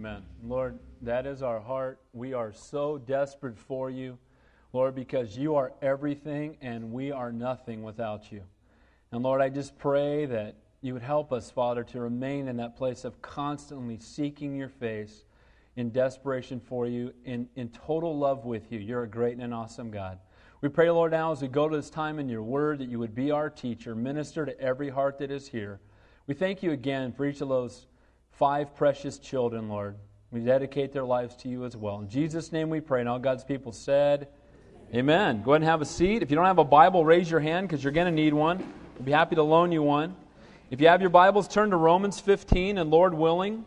Amen. Lord, that is our heart. We are so desperate for you, Lord, because you are everything and we are nothing without you. And Lord, I just pray that you would help us, Father, to remain in that place of constantly seeking your face in desperation for you, in, in total love with you. You're a great and an awesome God. We pray, Lord, now as we go to this time in your word, that you would be our teacher, minister to every heart that is here. We thank you again for each of those five precious children, Lord. We dedicate their lives to you as well. In Jesus' name we pray. And all God's people said, Amen. Go ahead and have a seat. If you don't have a Bible, raise your hand because you're going to need one. We'll be happy to loan you one. If you have your Bibles, turn to Romans 15, and Lord willing,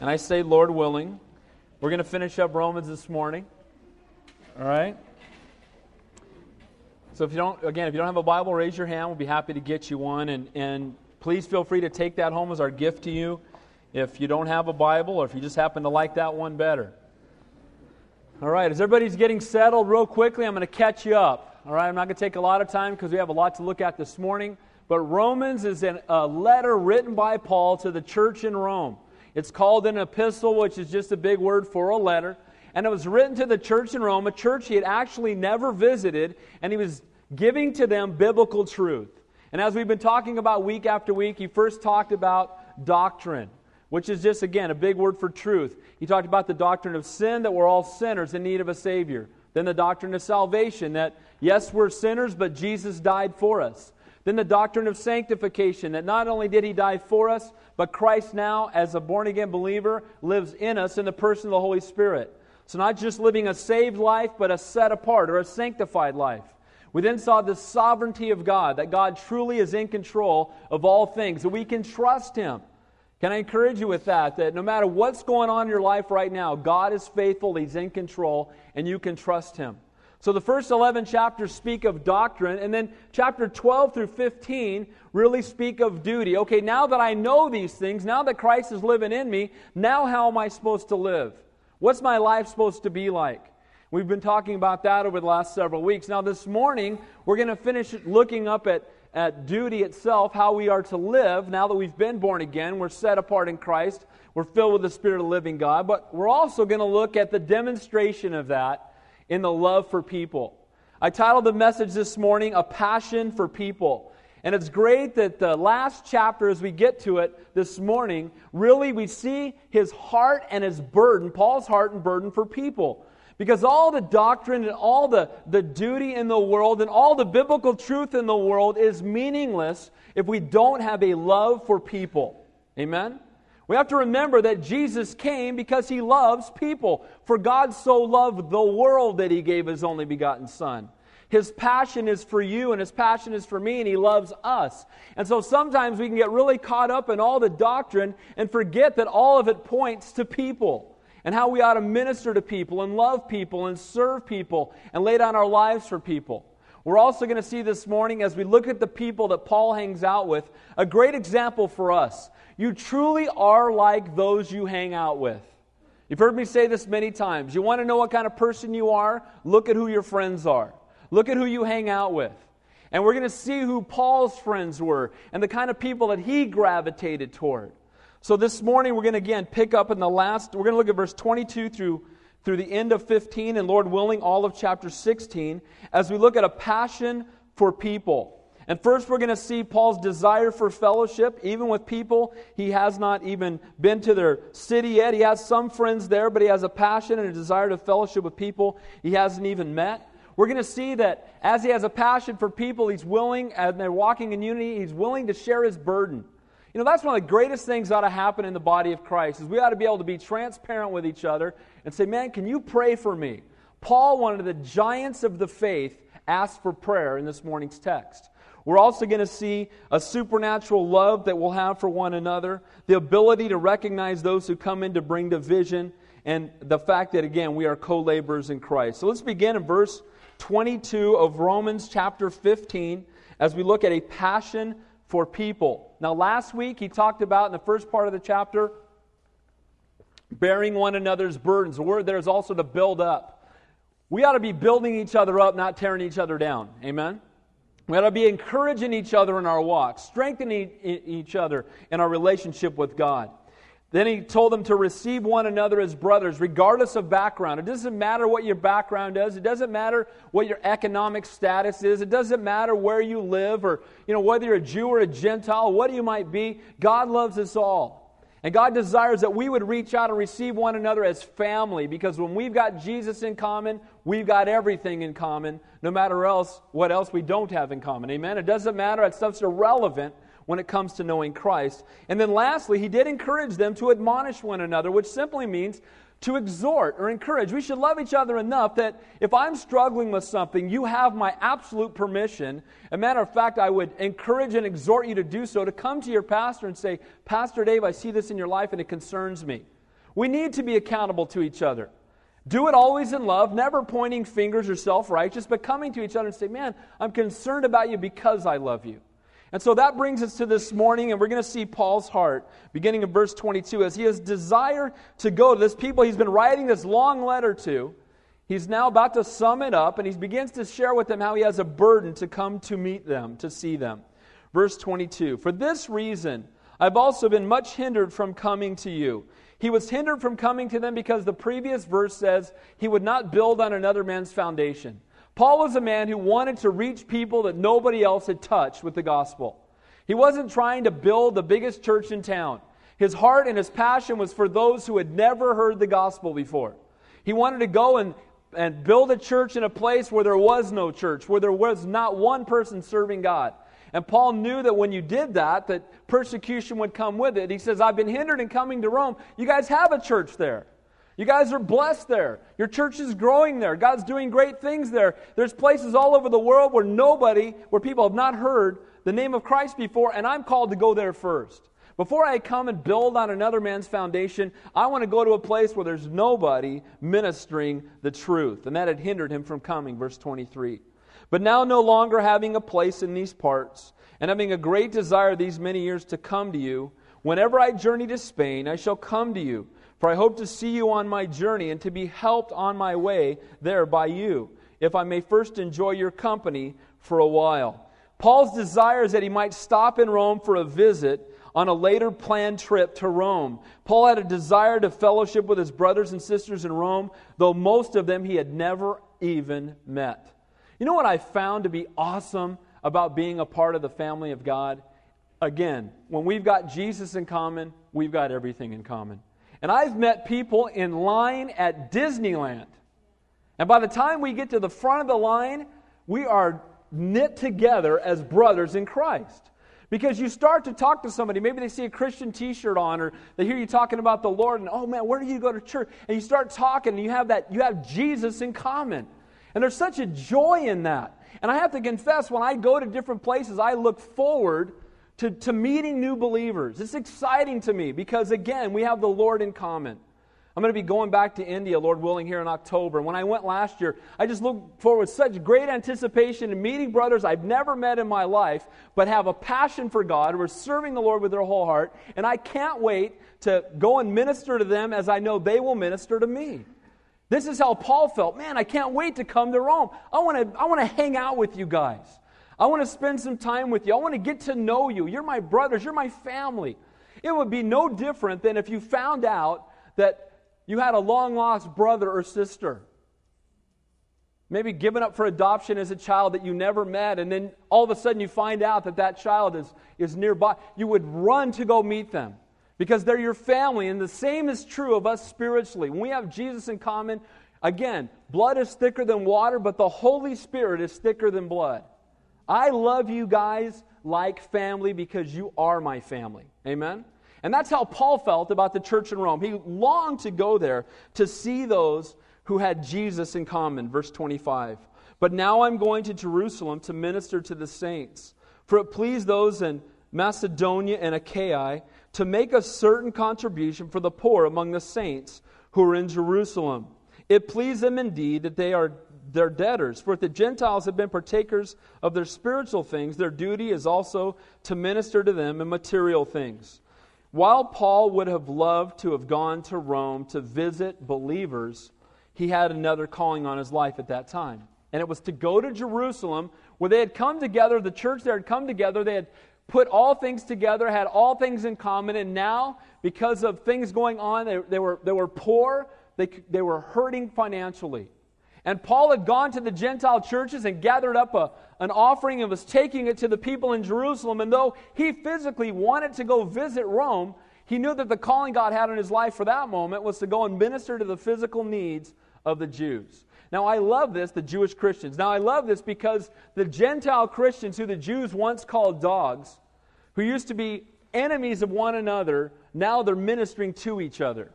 and I say Lord willing, we're going to finish up Romans this morning. All right? So if you don't, again, if you don't have a Bible, raise your hand. We'll be happy to get you one. And, and please feel free to take that home as our gift to you if you don't have a Bible or if you just happen to like that one better. All right, as everybody's getting settled real quickly, I'm going to catch you up. All right, I'm not going to take a lot of time because we have a lot to look at this morning. But Romans is an, a letter written by Paul to the church in Rome. It's called an epistle, which is just a big word for a letter. And it was written to the church in Rome, a church he had actually never visited, and he was giving to them biblical truth. And as we've been talking about week after week, he first talked about doctrine, which is just, again, a big word for truth. He talked about the doctrine of sin, that we're all sinners in need of a Savior. Then the doctrine of salvation, that yes, we're sinners, but Jesus died for us. Then the doctrine of sanctification, that not only did he die for us, but Christ now, as a born again believer, lives in us in the person of the Holy Spirit. So, not just living a saved life, but a set apart or a sanctified life. We then saw the sovereignty of God, that God truly is in control of all things, that we can trust Him. Can I encourage you with that? That no matter what's going on in your life right now, God is faithful, He's in control, and you can trust Him. So the first 11 chapters speak of doctrine, and then chapter 12 through 15 really speak of duty. Okay, now that I know these things, now that Christ is living in me, now how am I supposed to live? What's my life supposed to be like? We've been talking about that over the last several weeks. Now, this morning, we're going to finish looking up at, at duty itself, how we are to live now that we've been born again. We're set apart in Christ. We're filled with the Spirit of the living God. But we're also going to look at the demonstration of that in the love for people. I titled the message this morning, A Passion for People. And it's great that the last chapter, as we get to it this morning, really we see his heart and his burden, Paul's heart and burden for people. Because all the doctrine and all the, the duty in the world and all the biblical truth in the world is meaningless if we don't have a love for people. Amen? We have to remember that Jesus came because he loves people. For God so loved the world that he gave his only begotten Son. His passion is for you and his passion is for me, and he loves us. And so sometimes we can get really caught up in all the doctrine and forget that all of it points to people and how we ought to minister to people and love people and serve people and lay down our lives for people. We're also going to see this morning, as we look at the people that Paul hangs out with, a great example for us. You truly are like those you hang out with. You've heard me say this many times. You want to know what kind of person you are? Look at who your friends are. Look at who you hang out with. And we're going to see who Paul's friends were and the kind of people that he gravitated toward. So this morning we're going to again pick up in the last, we're going to look at verse 22 through, through the end of 15 and Lord willing, all of chapter 16 as we look at a passion for people. And first, we're going to see Paul's desire for fellowship, even with people he has not even been to their city yet. He has some friends there, but he has a passion and a desire to fellowship with people he hasn't even met. We're going to see that as he has a passion for people, he's willing, and they're walking in unity, he's willing to share his burden. You know, that's one of the greatest things that ought to happen in the body of Christ, is we ought to be able to be transparent with each other and say, man, can you pray for me? Paul, one of the giants of the faith, asked for prayer in this morning's text. We're also going to see a supernatural love that we'll have for one another, the ability to recognize those who come in to bring division, and the fact that, again, we are co laborers in Christ. So let's begin in verse 22 of Romans chapter 15 as we look at a passion for people. Now, last week he talked about in the first part of the chapter bearing one another's burdens. The word there is also to build up. We ought to be building each other up, not tearing each other down. Amen? We ought to be encouraging each other in our walk, strengthening each other in our relationship with God. Then he told them to receive one another as brothers, regardless of background. It doesn't matter what your background is. It doesn't matter what your economic status is. It doesn't matter where you live or you know, whether you're a Jew or a Gentile, what you might be. God loves us all. And God desires that we would reach out and receive one another as family because when we've got Jesus in common, we've got everything in common, no matter else what else we don't have in common. Amen. It doesn't matter, that stuff's irrelevant when it comes to knowing Christ. And then lastly, he did encourage them to admonish one another, which simply means to exhort or encourage. We should love each other enough that if I'm struggling with something, you have my absolute permission. A matter of fact, I would encourage and exhort you to do so, to come to your pastor and say, Pastor Dave, I see this in your life and it concerns me. We need to be accountable to each other. Do it always in love, never pointing fingers or self righteous, but coming to each other and say, Man, I'm concerned about you because I love you. And so that brings us to this morning, and we're going to see Paul's heart, beginning in verse 22, as he has desire to go to this people he's been writing this long letter to. He's now about to sum it up, and he begins to share with them how he has a burden to come to meet them, to see them. Verse 22 For this reason, I've also been much hindered from coming to you. He was hindered from coming to them because the previous verse says he would not build on another man's foundation. Paul was a man who wanted to reach people that nobody else had touched with the gospel. He wasn't trying to build the biggest church in town. His heart and his passion was for those who had never heard the gospel before. He wanted to go and, and build a church in a place where there was no church, where there was not one person serving God. And Paul knew that when you did that, that persecution would come with it. He says, I've been hindered in coming to Rome. You guys have a church there. You guys are blessed there. Your church is growing there. God's doing great things there. There's places all over the world where nobody, where people have not heard the name of Christ before, and I'm called to go there first. Before I come and build on another man's foundation, I want to go to a place where there's nobody ministering the truth. And that had hindered him from coming, verse 23. But now, no longer having a place in these parts, and having a great desire these many years to come to you, whenever I journey to Spain, I shall come to you for I hope to see you on my journey and to be helped on my way there by you, if I may first enjoy your company for a while. Paul's desire is that he might stop in Rome for a visit on a later planned trip to Rome. Paul had a desire to fellowship with his brothers and sisters in Rome, though most of them he had never even met. You know what I found to be awesome about being a part of the family of God? Again, when we've got Jesus in common, we've got everything in common. And I've met people in line at Disneyland. And by the time we get to the front of the line, we are knit together as brothers in Christ. Because you start to talk to somebody, maybe they see a Christian t shirt on, or they hear you talking about the Lord, and oh man, where do you go to church? And you start talking, and you have that, you have Jesus in common. And there's such a joy in that. And I have to confess, when I go to different places, I look forward to, to meeting new believers. It's exciting to me because, again, we have the Lord in common. I'm going to be going back to India, Lord willing, here in October. When I went last year, I just look forward with such great anticipation to meeting brothers I've never met in my life, but have a passion for God, who are serving the Lord with their whole heart. And I can't wait to go and minister to them as I know they will minister to me. This is how Paul felt. Man, I can't wait to come to Rome. I want to, I want to hang out with you guys. I want to spend some time with you. I want to get to know you. You're my brothers, you're my family. It would be no different than if you found out that you had a long lost brother or sister. Maybe given up for adoption as a child that you never met, and then all of a sudden you find out that that child is, is nearby. You would run to go meet them because they're your family. And the same is true of us spiritually. When we have Jesus in common, again, blood is thicker than water, but the Holy Spirit is thicker than blood. I love you guys like family because you are my family. Amen? And that's how Paul felt about the church in Rome. He longed to go there to see those who had Jesus in common. Verse 25. But now I'm going to Jerusalem to minister to the saints. For it pleased those in Macedonia and Achaia to make a certain contribution for the poor among the saints who are in Jerusalem. It pleased them indeed that they are their debtors. For if the Gentiles have been partakers of their spiritual things, their duty is also to minister to them in material things. While Paul would have loved to have gone to Rome to visit believers, he had another calling on his life at that time. And it was to go to Jerusalem, where they had come together, the church there had come together, they had put all things together, had all things in common, and now, because of things going on, they, they, were, they were poor, they, they were hurting financially. And Paul had gone to the Gentile churches and gathered up a, an offering and was taking it to the people in Jerusalem. And though he physically wanted to go visit Rome, he knew that the calling God had on his life for that moment was to go and minister to the physical needs of the Jews. Now, I love this, the Jewish Christians. Now, I love this because the Gentile Christians, who the Jews once called dogs, who used to be enemies of one another, now they're ministering to each other.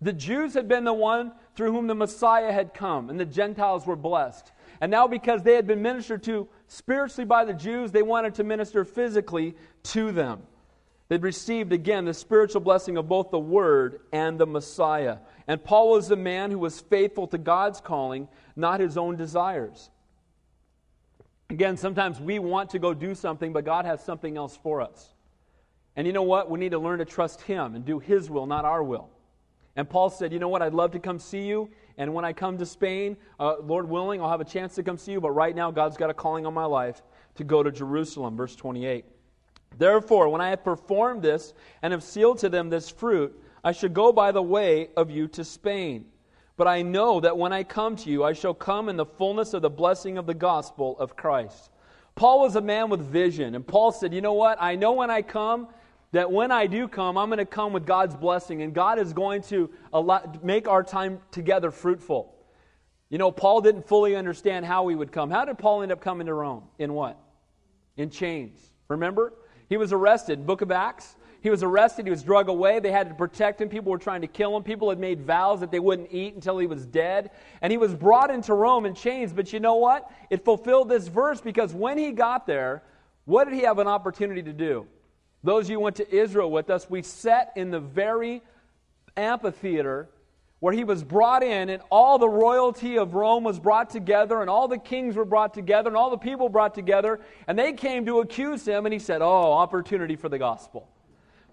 The Jews had been the one through whom the Messiah had come, and the Gentiles were blessed. And now, because they had been ministered to spiritually by the Jews, they wanted to minister physically to them. They'd received again the spiritual blessing of both the Word and the Messiah. And Paul was a man who was faithful to God's calling, not his own desires. Again, sometimes we want to go do something, but God has something else for us. And you know what? We need to learn to trust Him and do His will, not our will. And Paul said, You know what? I'd love to come see you. And when I come to Spain, uh, Lord willing, I'll have a chance to come see you. But right now, God's got a calling on my life to go to Jerusalem. Verse 28. Therefore, when I have performed this and have sealed to them this fruit, I should go by the way of you to Spain. But I know that when I come to you, I shall come in the fullness of the blessing of the gospel of Christ. Paul was a man with vision, and Paul said, You know what? I know when I come that when I do come, I'm going to come with God's blessing, and God is going to make our time together fruitful. You know, Paul didn't fully understand how he would come. How did Paul end up coming to Rome? In what? In chains. Remember? He was arrested. Book of Acts. He was arrested. He was drug away. They had to protect him. People were trying to kill him. People had made vows that they wouldn't eat until he was dead. And he was brought into Rome in chains. But you know what? It fulfilled this verse because when he got there, what did he have an opportunity to do? Those you who went to Israel with us, we sat in the very amphitheater where he was brought in, and all the royalty of Rome was brought together, and all the kings were brought together, and all the people brought together, and they came to accuse him, and he said, Oh, opportunity for the gospel.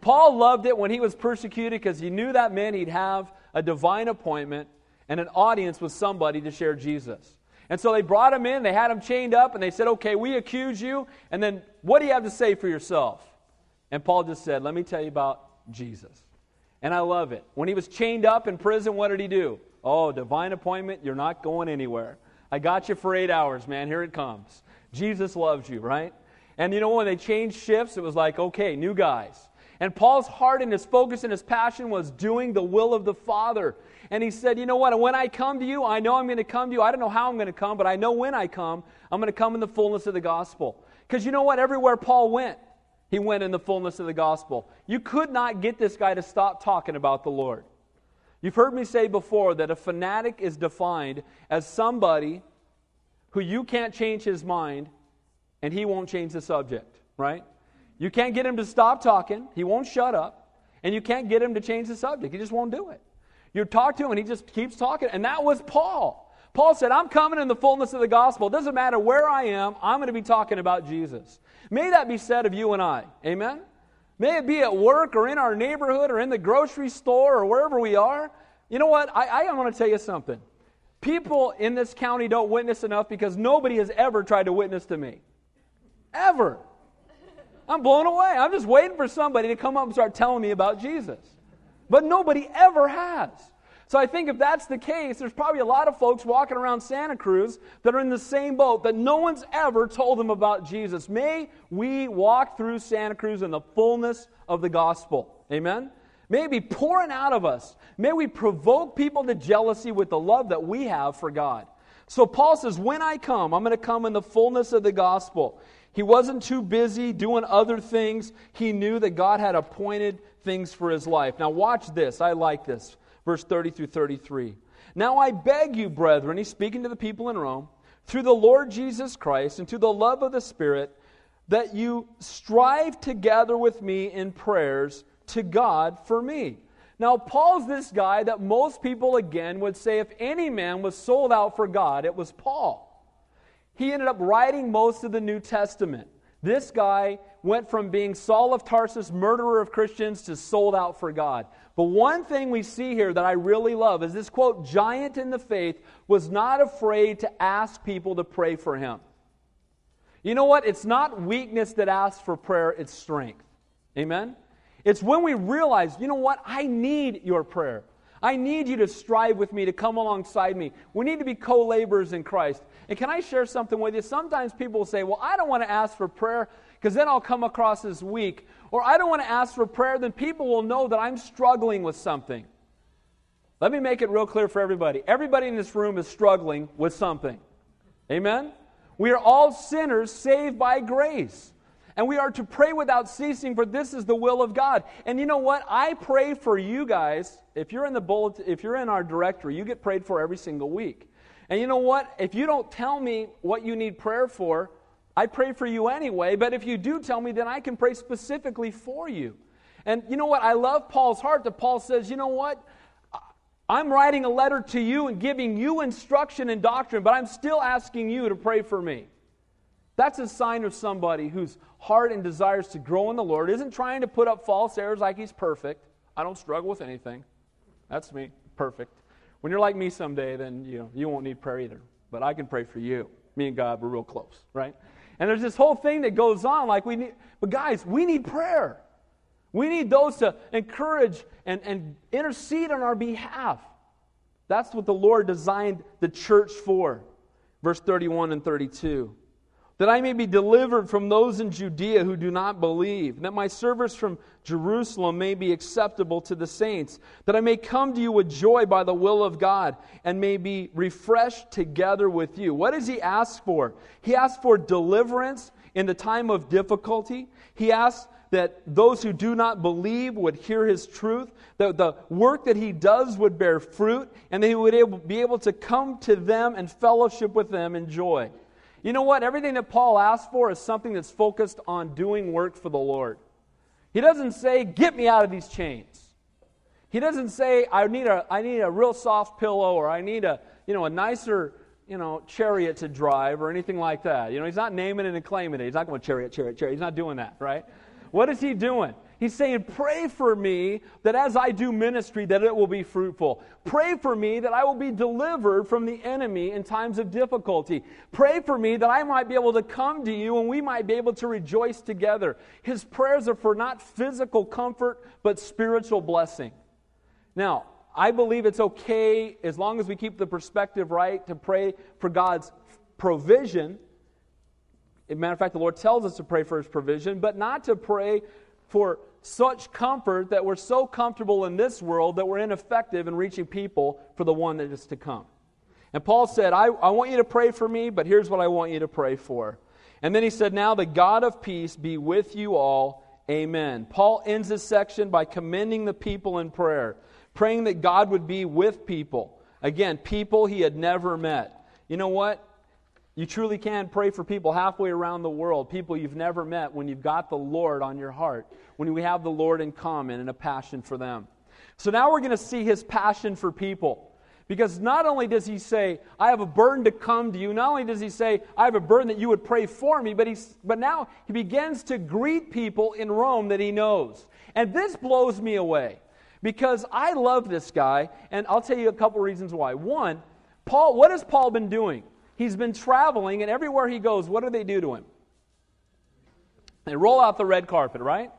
Paul loved it when he was persecuted because he knew that meant he'd have a divine appointment and an audience with somebody to share Jesus. And so they brought him in, they had him chained up, and they said, Okay, we accuse you, and then what do you have to say for yourself? And Paul just said, Let me tell you about Jesus. And I love it. When he was chained up in prison, what did he do? Oh, divine appointment, you're not going anywhere. I got you for eight hours, man. Here it comes. Jesus loves you, right? And you know, when they changed shifts, it was like, okay, new guys. And Paul's heart and his focus and his passion was doing the will of the Father. And he said, You know what? When I come to you, I know I'm going to come to you. I don't know how I'm going to come, but I know when I come, I'm going to come in the fullness of the gospel. Because you know what? Everywhere Paul went, he went in the fullness of the gospel. You could not get this guy to stop talking about the Lord. You've heard me say before that a fanatic is defined as somebody who you can't change his mind and he won't change the subject, right? You can't get him to stop talking, he won't shut up, and you can't get him to change the subject. He just won't do it. You talk to him and he just keeps talking, and that was Paul. Paul said, I'm coming in the fullness of the gospel. It doesn't matter where I am, I'm going to be talking about Jesus. May that be said of you and I. Amen? May it be at work or in our neighborhood or in the grocery store or wherever we are. You know what? I, I want to tell you something. People in this county don't witness enough because nobody has ever tried to witness to me. Ever. I'm blown away. I'm just waiting for somebody to come up and start telling me about Jesus. But nobody ever has. So I think if that's the case, there's probably a lot of folks walking around Santa Cruz that are in the same boat that no one's ever told them about Jesus. May we walk through Santa Cruz in the fullness of the gospel. Amen? May it be pouring out of us. May we provoke people to jealousy with the love that we have for God. So Paul says, When I come, I'm going to come in the fullness of the gospel. He wasn't too busy doing other things. He knew that God had appointed things for his life. Now, watch this. I like this verse 30 through 33. Now I beg you, brethren, he's speaking to the people in Rome, through the Lord Jesus Christ and to the love of the Spirit, that you strive together with me in prayers to God for me. Now, Paul's this guy that most people, again, would say if any man was sold out for God, it was Paul. He ended up writing most of the New Testament. This guy went from being Saul of Tarsus, murderer of Christians, to sold out for God. But one thing we see here that I really love is this quote giant in the faith was not afraid to ask people to pray for him. You know what? It's not weakness that asks for prayer, it's strength. Amen? It's when we realize, you know what? I need your prayer. I need you to strive with me, to come alongside me. We need to be co laborers in Christ. And can I share something with you? Sometimes people will say, Well, I don't want to ask for prayer because then I'll come across as weak. Or I don't want to ask for prayer, then people will know that I'm struggling with something. Let me make it real clear for everybody. Everybody in this room is struggling with something. Amen? We are all sinners saved by grace. And we are to pray without ceasing, for this is the will of God. And you know what? I pray for you guys. If you're in the bullet, if you're in our directory, you get prayed for every single week. And you know what? If you don't tell me what you need prayer for, I pray for you anyway. But if you do tell me, then I can pray specifically for you. And you know what? I love Paul's heart that Paul says, you know what? I'm writing a letter to you and giving you instruction and doctrine, but I'm still asking you to pray for me. That's a sign of somebody whose heart and desires to grow in the Lord isn't trying to put up false airs like he's perfect. I don't struggle with anything. That's me, perfect. When you're like me someday, then you know you won't need prayer either. But I can pray for you. Me and God, we're real close, right? And there's this whole thing that goes on like we need but guys, we need prayer. We need those to encourage and, and intercede on our behalf. That's what the Lord designed the church for. Verse 31 and 32 that I may be delivered from those in Judea who do not believe, that my service from Jerusalem may be acceptable to the saints, that I may come to you with joy by the will of God, and may be refreshed together with you. What does he ask for? He asks for deliverance in the time of difficulty. He asks that those who do not believe would hear his truth, that the work that he does would bear fruit, and that he would be able to come to them and fellowship with them in joy. You know what? Everything that Paul asks for is something that's focused on doing work for the Lord. He doesn't say, Get me out of these chains. He doesn't say, I need a, I need a real soft pillow or I need a, you know, a nicer you know, chariot to drive or anything like that. You know, he's not naming it and claiming it. He's not going chariot, chariot, chariot. He's not doing that, right? What is he doing? He's saying, Pray for me that as I do ministry, that it will be fruitful. Pray for me that I will be delivered from the enemy in times of difficulty. Pray for me that I might be able to come to you and we might be able to rejoice together. His prayers are for not physical comfort, but spiritual blessing. Now, I believe it's okay, as long as we keep the perspective right, to pray for God's provision. As a matter of fact, the Lord tells us to pray for His provision, but not to pray for such comfort that we're so comfortable in this world that we're ineffective in reaching people for the one that is to come. And Paul said, I, I want you to pray for me, but here's what I want you to pray for. And then he said, Now the God of peace be with you all. Amen. Paul ends this section by commending the people in prayer, praying that God would be with people. Again, people he had never met. You know what? You truly can pray for people halfway around the world, people you've never met, when you've got the Lord on your heart, when we have the Lord in common and a passion for them. So now we're going to see his passion for people. Because not only does he say, I have a burden to come to you, not only does he say, I have a burden that you would pray for me, but, he's, but now he begins to greet people in Rome that he knows. And this blows me away because I love this guy, and I'll tell you a couple reasons why. One, Paul, what has Paul been doing? He's been traveling, and everywhere he goes, what do they do to him? They roll out the red carpet, right?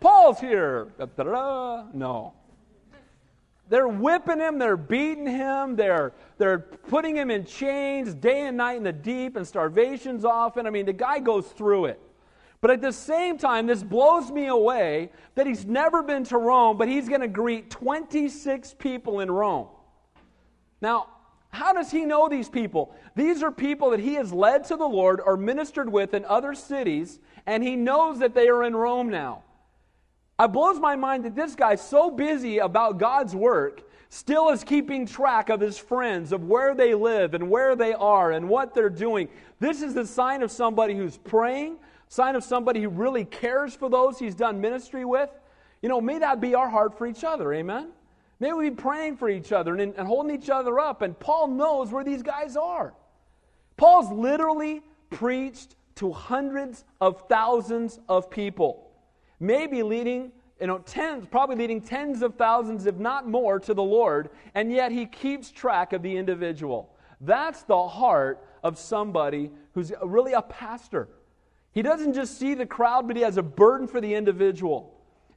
Paul's here. Da-da-da. No. They're whipping him, they're beating him, they're, they're putting him in chains day and night in the deep, and starvation's often. I mean, the guy goes through it. But at the same time, this blows me away that he's never been to Rome, but he's going to greet 26 people in Rome. Now, how does he know these people? These are people that he has led to the Lord or ministered with in other cities, and he knows that they are in Rome now. It blows my mind that this guy's so busy about God's work still is keeping track of his friends, of where they live and where they are and what they're doing. This is the sign of somebody who's praying, sign of somebody who really cares for those he's done ministry with. You know, may that be our heart for each other. Amen. May we be praying for each other and, and holding each other up. And Paul knows where these guys are. Paul's literally preached to hundreds of thousands of people, maybe leading, you know, tens, probably leading tens of thousands, if not more, to the Lord, and yet he keeps track of the individual. That's the heart of somebody who's really a pastor. He doesn't just see the crowd, but he has a burden for the individual.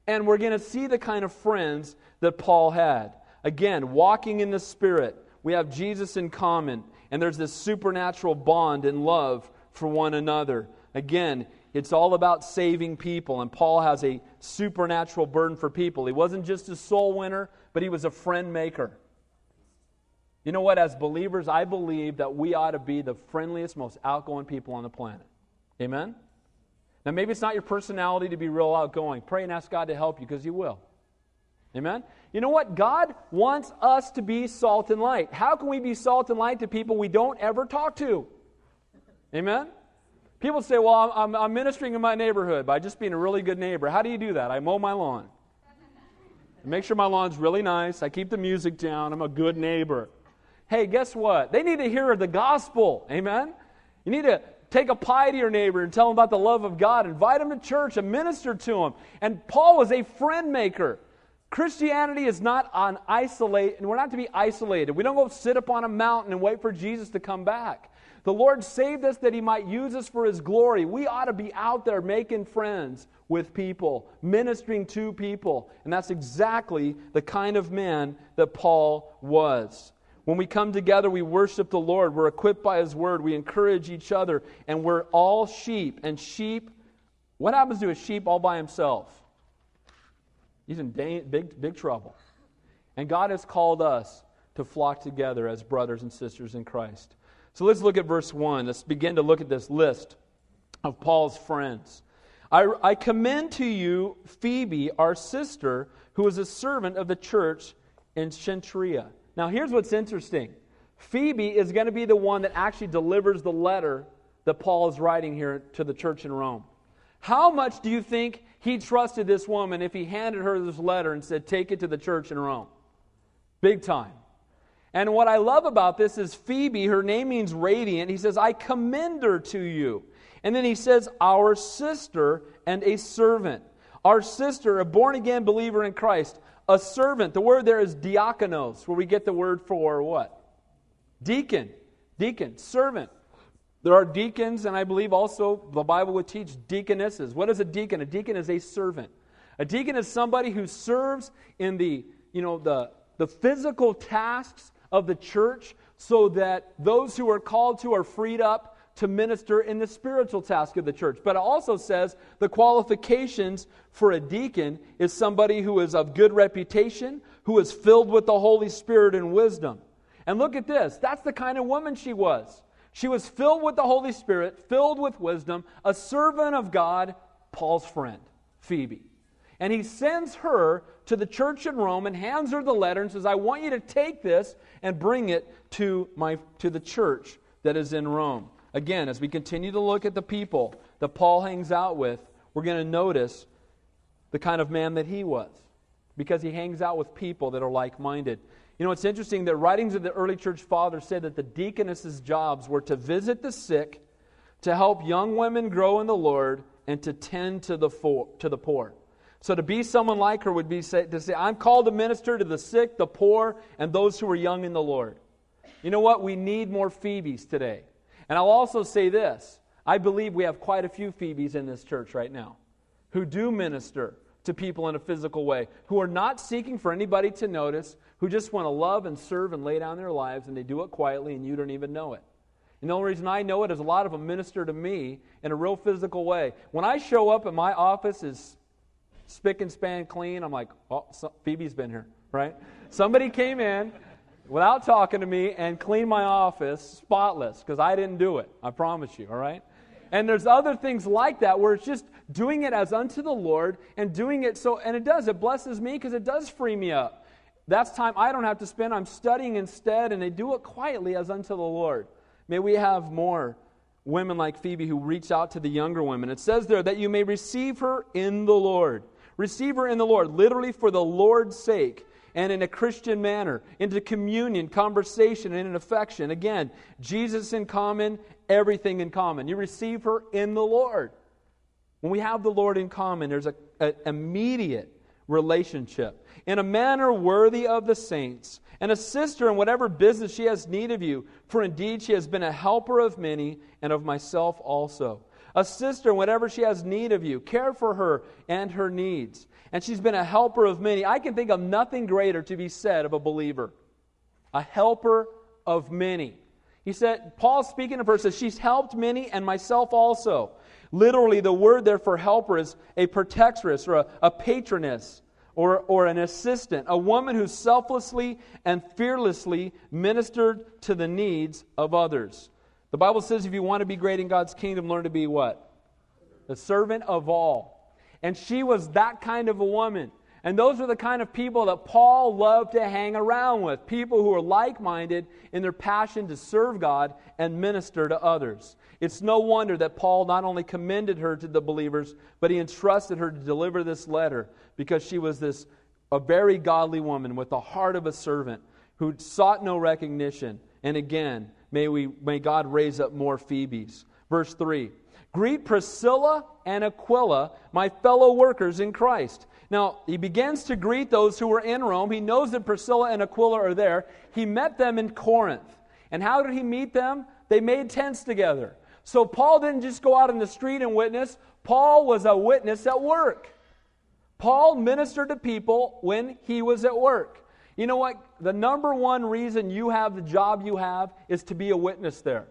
And we're going to see the kind of friends that Paul had. Again, walking in the Spirit, we have Jesus in common, and there's this supernatural bond and love for one another. Again, it's all about saving people, and Paul has a supernatural burden for people. He wasn't just a soul winner, but he was a friend maker. You know what? As believers, I believe that we ought to be the friendliest, most outgoing people on the planet. Amen? Now, maybe it's not your personality to be real outgoing. Pray and ask God to help you because He will. Amen? You know what? God wants us to be salt and light. How can we be salt and light to people we don't ever talk to? Amen? People say, well, I'm, I'm, ministering in my neighborhood by just being a really good neighbor. How do you do that? I mow my lawn. I make sure my lawn's really nice. I keep the music down. I'm a good neighbor. Hey, guess what? They need to hear the gospel. Amen? You need to take a pie to your neighbor and tell them about the love of God. Invite them to church and minister to them. And Paul was a friend maker. Christianity is not on isolate, and we're not to be isolated. We don't go sit up on a mountain and wait for Jesus to come back. The Lord saved us that He might use us for His glory. We ought to be out there making friends with people, ministering to people. And that's exactly the kind of man that Paul was. When we come together, we worship the Lord. We're equipped by His Word. We encourage each other. And we're all sheep. And sheep, what happens to a sheep all by himself? He's in big, big trouble. And God has called us to flock together as brothers and sisters in Christ. So let's look at verse 1. Let's begin to look at this list of Paul's friends. I, I commend to you Phoebe, our sister, who is a servant of the church in Cenchrea. Now, here's what's interesting Phoebe is going to be the one that actually delivers the letter that Paul is writing here to the church in Rome. How much do you think he trusted this woman if he handed her this letter and said, Take it to the church in Rome? Big time. And what I love about this is Phoebe, her name means radiant. He says, I commend her to you. And then he says, Our sister and a servant. Our sister, a born again believer in Christ, a servant. The word there is diakonos, where we get the word for what? Deacon. Deacon, servant. There are deacons, and I believe also the Bible would teach deaconesses. What is a deacon? A deacon is a servant. A deacon is somebody who serves in the, you know, the, the physical tasks of the church so that those who are called to are freed up to minister in the spiritual task of the church. But it also says the qualifications for a deacon is somebody who is of good reputation, who is filled with the Holy Spirit and wisdom. And look at this that's the kind of woman she was. She was filled with the Holy Spirit, filled with wisdom, a servant of God, Paul's friend, Phoebe. And he sends her to the church in Rome and hands her the letter and says, I want you to take this and bring it to, my, to the church that is in Rome. Again, as we continue to look at the people that Paul hangs out with, we're going to notice the kind of man that he was because he hangs out with people that are like minded. You know, it's interesting that writings of the early church fathers said that the deaconesses' jobs were to visit the sick, to help young women grow in the Lord, and to tend to the, to the poor. So to be someone like her would be say, to say, I'm called to minister to the sick, the poor, and those who are young in the Lord. You know what? We need more Phoebes today. And I'll also say this I believe we have quite a few Phoebes in this church right now who do minister to people in a physical way, who are not seeking for anybody to notice, who just want to love and serve and lay down their lives, and they do it quietly, and you don't even know it. And the only reason I know it is a lot of them minister to me in a real physical way. When I show up and my office is spick and span clean, I'm like, oh, Phoebe's been here, right? Somebody came in without talking to me and clean my office spotless because I didn't do it. I promise you, all right? And there's other things like that where it's just doing it as unto the Lord and doing it so, and it does, it blesses me because it does free me up. That's time I don't have to spend. I'm studying instead, and they do it quietly as unto the Lord. May we have more women like Phoebe who reach out to the younger women. It says there that you may receive her in the Lord. Receive her in the Lord, literally for the Lord's sake and in a Christian manner, into communion, conversation, and in affection. Again, Jesus in common, everything in common. You receive her in the Lord. When we have the Lord in common, there's an immediate relationship in a manner worthy of the saints, and a sister in whatever business she has need of you, for indeed she has been a helper of many and of myself also. A sister whenever she has need of you. Care for her and her needs. And she's been a helper of many. I can think of nothing greater to be said of a believer. A helper of many. He said, Paul speaking of her says, She's helped many and myself also. Literally, the word there for helper is a protectress or a, a patroness or, or an assistant, a woman who selflessly and fearlessly ministered to the needs of others. The Bible says if you want to be great in God's kingdom, learn to be what? The servant of all. And she was that kind of a woman. And those are the kind of people that Paul loved to hang around with people who are like minded in their passion to serve God and minister to others. It's no wonder that Paul not only commended her to the believers, but he entrusted her to deliver this letter because she was this a very godly woman with the heart of a servant who sought no recognition. And again, may, we, may God raise up more Phoebes. Verse 3 Greet Priscilla and Aquila, my fellow workers in Christ. Now, he begins to greet those who were in Rome. He knows that Priscilla and Aquila are there. He met them in Corinth. And how did he meet them? They made tents together. So Paul didn't just go out in the street and witness, Paul was a witness at work. Paul ministered to people when he was at work. You know what? The number one reason you have the job you have is to be a witness there.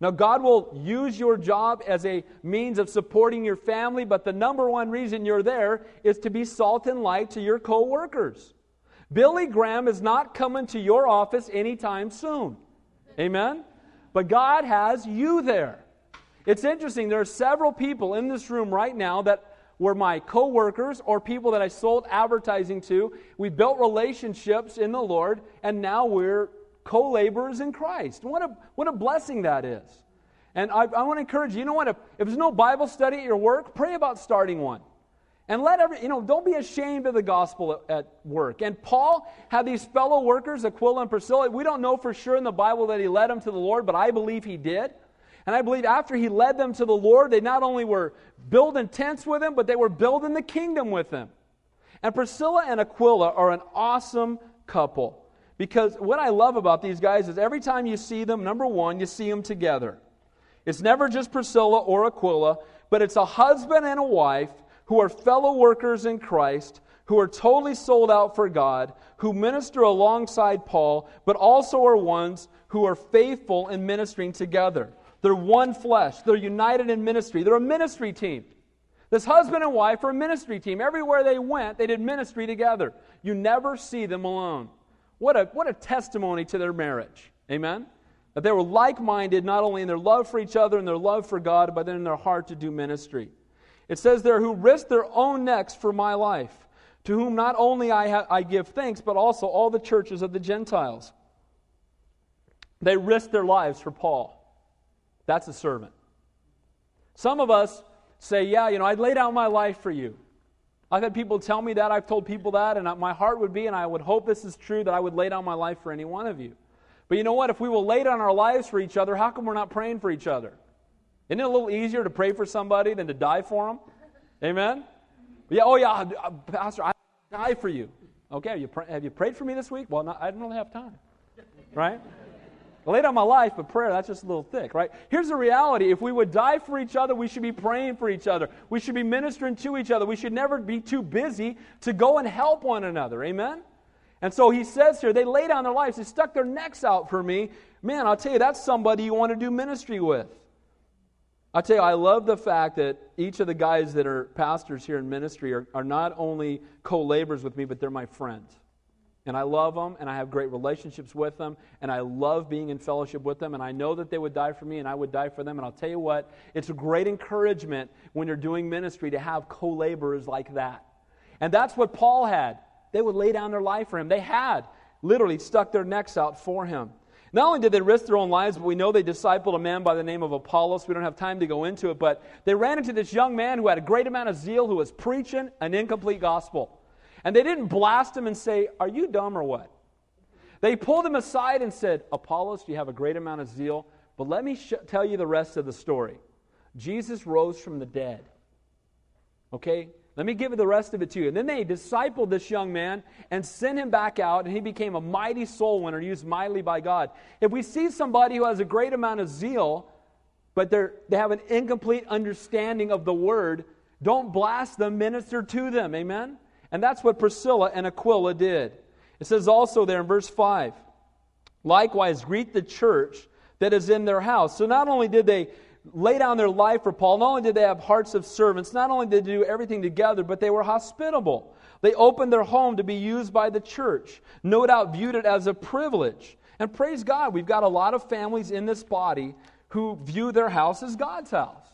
Now, God will use your job as a means of supporting your family, but the number one reason you're there is to be salt and light to your co workers. Billy Graham is not coming to your office anytime soon. Amen? But God has you there. It's interesting, there are several people in this room right now that were my co-workers or people that I sold advertising to. We built relationships in the Lord, and now we're co-laborers in Christ. What a, what a blessing that is. And I, I want to encourage you, you know what, if, if there's no Bible study at your work, pray about starting one. And let every, you know, don't be ashamed of the gospel at, at, work. And Paul had these fellow workers, Aquila and Priscilla. We don't know for sure in the Bible that he led them to the Lord, but I believe he did. And I believe after he led them to the Lord, they not only were building tents with him, but they were building the kingdom with him. And Priscilla and Aquila are an awesome couple. Because what I love about these guys is every time you see them, number one, you see them together. It's never just Priscilla or Aquila, but it's a husband and a wife who are fellow workers in Christ, who are totally sold out for God, who minister alongside Paul, but also are ones who are faithful in ministering together. They're one flesh. They're united in ministry. They're a ministry team. This husband and wife are a ministry team. Everywhere they went, they did ministry together. You never see them alone. What a, what a testimony to their marriage. Amen? That they were like minded, not only in their love for each other and their love for God, but then in their heart to do ministry. It says there, who risked their own necks for my life, to whom not only I, ha- I give thanks, but also all the churches of the Gentiles. They risked their lives for Paul. That's a servant. Some of us say, Yeah, you know, I'd lay down my life for you. I've had people tell me that. I've told people that. And my heart would be, and I would hope this is true, that I would lay down my life for any one of you. But you know what? If we will lay down our lives for each other, how come we're not praying for each other? Isn't it a little easier to pray for somebody than to die for them? Amen? Yeah, oh, yeah, uh, Pastor, I die for you. Okay, have you, have you prayed for me this week? Well, not, I don't really have time. Right? I laid down my life, but prayer, that's just a little thick, right? Here's the reality. If we would die for each other, we should be praying for each other. We should be ministering to each other. We should never be too busy to go and help one another. Amen? And so he says here, they lay down their lives. They stuck their necks out for me. Man, I'll tell you, that's somebody you want to do ministry with. I'll tell you, I love the fact that each of the guys that are pastors here in ministry are, are not only co laborers with me, but they're my friends. And I love them, and I have great relationships with them, and I love being in fellowship with them, and I know that they would die for me, and I would die for them. And I'll tell you what, it's a great encouragement when you're doing ministry to have co laborers like that. And that's what Paul had. They would lay down their life for him. They had literally stuck their necks out for him. Not only did they risk their own lives, but we know they discipled a man by the name of Apollos. We don't have time to go into it, but they ran into this young man who had a great amount of zeal, who was preaching an incomplete gospel. And they didn't blast him and say, Are you dumb or what? They pulled him aside and said, Apollos, you have a great amount of zeal, but let me sh- tell you the rest of the story. Jesus rose from the dead. Okay? Let me give the rest of it to you. And then they discipled this young man and sent him back out, and he became a mighty soul winner, used mightily by God. If we see somebody who has a great amount of zeal, but they're, they have an incomplete understanding of the word. Don't blast them, minister to them. Amen? And that's what Priscilla and Aquila did. It says also there in verse 5 likewise, greet the church that is in their house. So not only did they lay down their life for Paul, not only did they have hearts of servants, not only did they do everything together, but they were hospitable. They opened their home to be used by the church, no doubt viewed it as a privilege. And praise God, we've got a lot of families in this body who view their house as God's house.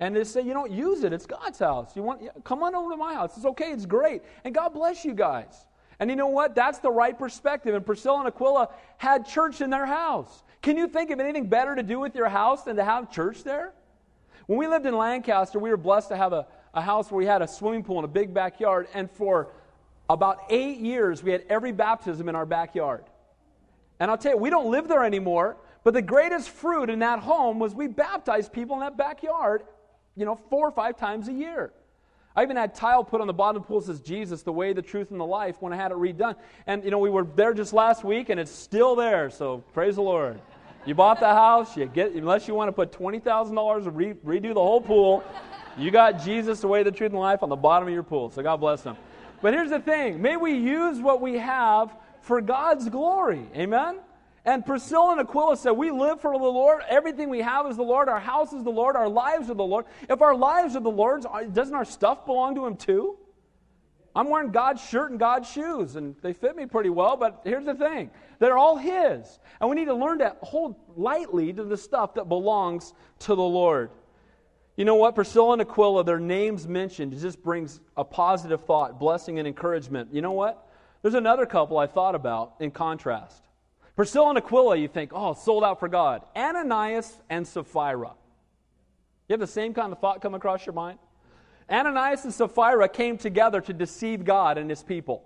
And they say, you don't use it, it's God's house. You want come on over to my house. It's okay, it's great. And God bless you guys. And you know what? That's the right perspective. And Priscilla and Aquila had church in their house. Can you think of anything better to do with your house than to have church there? When we lived in Lancaster, we were blessed to have a, a house where we had a swimming pool and a big backyard. And for about eight years, we had every baptism in our backyard. And I'll tell you, we don't live there anymore, but the greatest fruit in that home was we baptized people in that backyard, you know, four or five times a year. I even had tile put on the bottom of the pool that says Jesus, the way, the truth, and the life when I had it redone. And, you know, we were there just last week and it's still there, so praise the Lord. You bought the house, you get, unless you want to put $20,000 to re- redo the whole pool, you got Jesus, the way, the truth, and life on the bottom of your pool. So God bless them. But here's the thing may we use what we have for God's glory. Amen? And Priscilla and Aquila said, We live for the Lord. Everything we have is the Lord. Our house is the Lord. Our lives are the Lord. If our lives are the Lord's, doesn't our stuff belong to Him too? I'm wearing God's shirt and God's shoes, and they fit me pretty well, but here's the thing they're all His. And we need to learn to hold lightly to the stuff that belongs to the Lord. You know what? Priscilla and Aquila, their names mentioned, just brings a positive thought, blessing, and encouragement. You know what? There's another couple I thought about in contrast. Priscilla and Aquila, you think, oh, sold out for God. Ananias and Sapphira. You have the same kind of thought come across your mind? Ananias and Sapphira came together to deceive God and his people.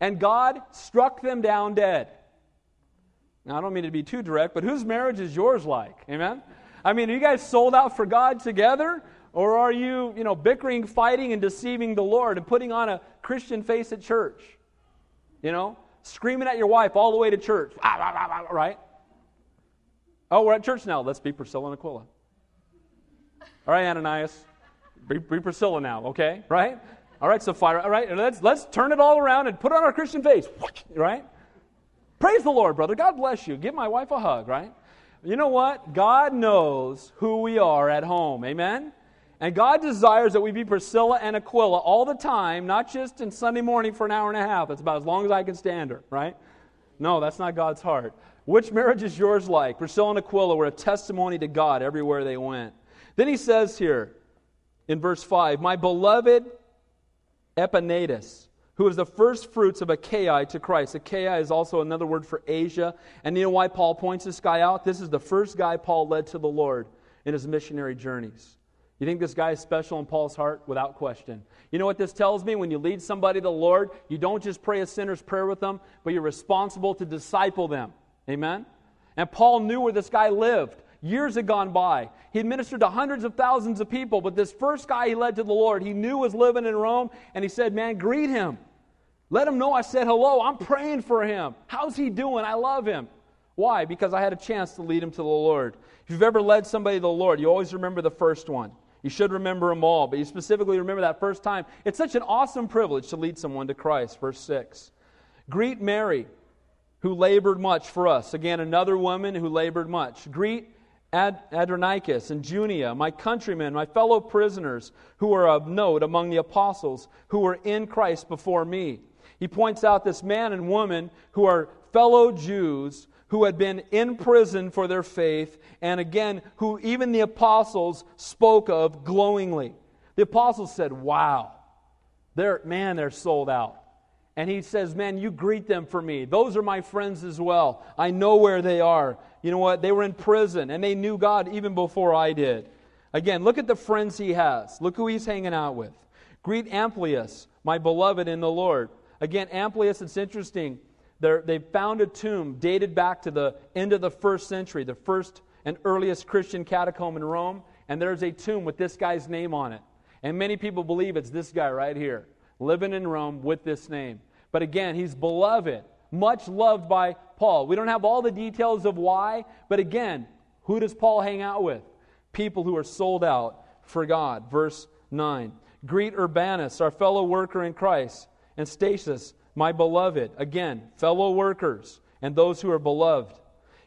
And God struck them down dead. Now, I don't mean to be too direct, but whose marriage is yours like? Amen? I mean, are you guys sold out for God together? Or are you, you know, bickering, fighting, and deceiving the Lord and putting on a Christian face at church? You know? Screaming at your wife all the way to church. Ah, right? Oh, we're at church now. Let's be Priscilla and Aquila. All right, Ananias. Be, be Priscilla now, okay? Right? All right, Sapphira. All right, let's, let's turn it all around and put on our Christian face. Right? Praise the Lord, brother. God bless you. Give my wife a hug, right? You know what? God knows who we are at home. Amen? And God desires that we be Priscilla and Aquila all the time, not just in Sunday morning for an hour and a half. That's about as long as I can stand her, right? No, that's not God's heart. Which marriage is yours like? Priscilla and Aquila were a testimony to God everywhere they went. Then he says here in verse 5 My beloved Epaenetus, who is the first fruits of Achaia to Christ. Achaia is also another word for Asia. And you know why Paul points this guy out? This is the first guy Paul led to the Lord in his missionary journeys. You think this guy is special in Paul's heart? Without question. You know what this tells me? When you lead somebody to the Lord, you don't just pray a sinner's prayer with them, but you're responsible to disciple them. Amen? And Paul knew where this guy lived. Years had gone by. He had ministered to hundreds of thousands of people, but this first guy he led to the Lord, he knew was living in Rome, and he said, Man, greet him. Let him know I said hello. I'm praying for him. How's he doing? I love him. Why? Because I had a chance to lead him to the Lord. If you've ever led somebody to the Lord, you always remember the first one. You should remember them all, but you specifically remember that first time. It's such an awesome privilege to lead someone to Christ. Verse 6. Greet Mary, who labored much for us. Again, another woman who labored much. Greet Ad- Andronicus and Junia, my countrymen, my fellow prisoners, who are of note among the apostles, who were in Christ before me. He points out this man and woman who are fellow Jews who had been in prison for their faith, and again, who even the apostles spoke of glowingly. The apostles said, Wow, they're, man, they're sold out. And he says, Man, you greet them for me. Those are my friends as well. I know where they are. You know what? They were in prison, and they knew God even before I did. Again, look at the friends he has. Look who he's hanging out with. Greet Amplias, my beloved in the Lord. Again, Amplias, it's interesting. They're, they found a tomb dated back to the end of the first century, the first and earliest Christian catacomb in Rome, and there's a tomb with this guy's name on it. And many people believe it's this guy right here, living in Rome with this name. But again, he's beloved, much loved by Paul. We don't have all the details of why, but again, who does Paul hang out with? people who are sold out for God. Verse 9. Greet Urbanus, our fellow worker in Christ, and Stachys, my beloved. Again, fellow workers and those who are beloved.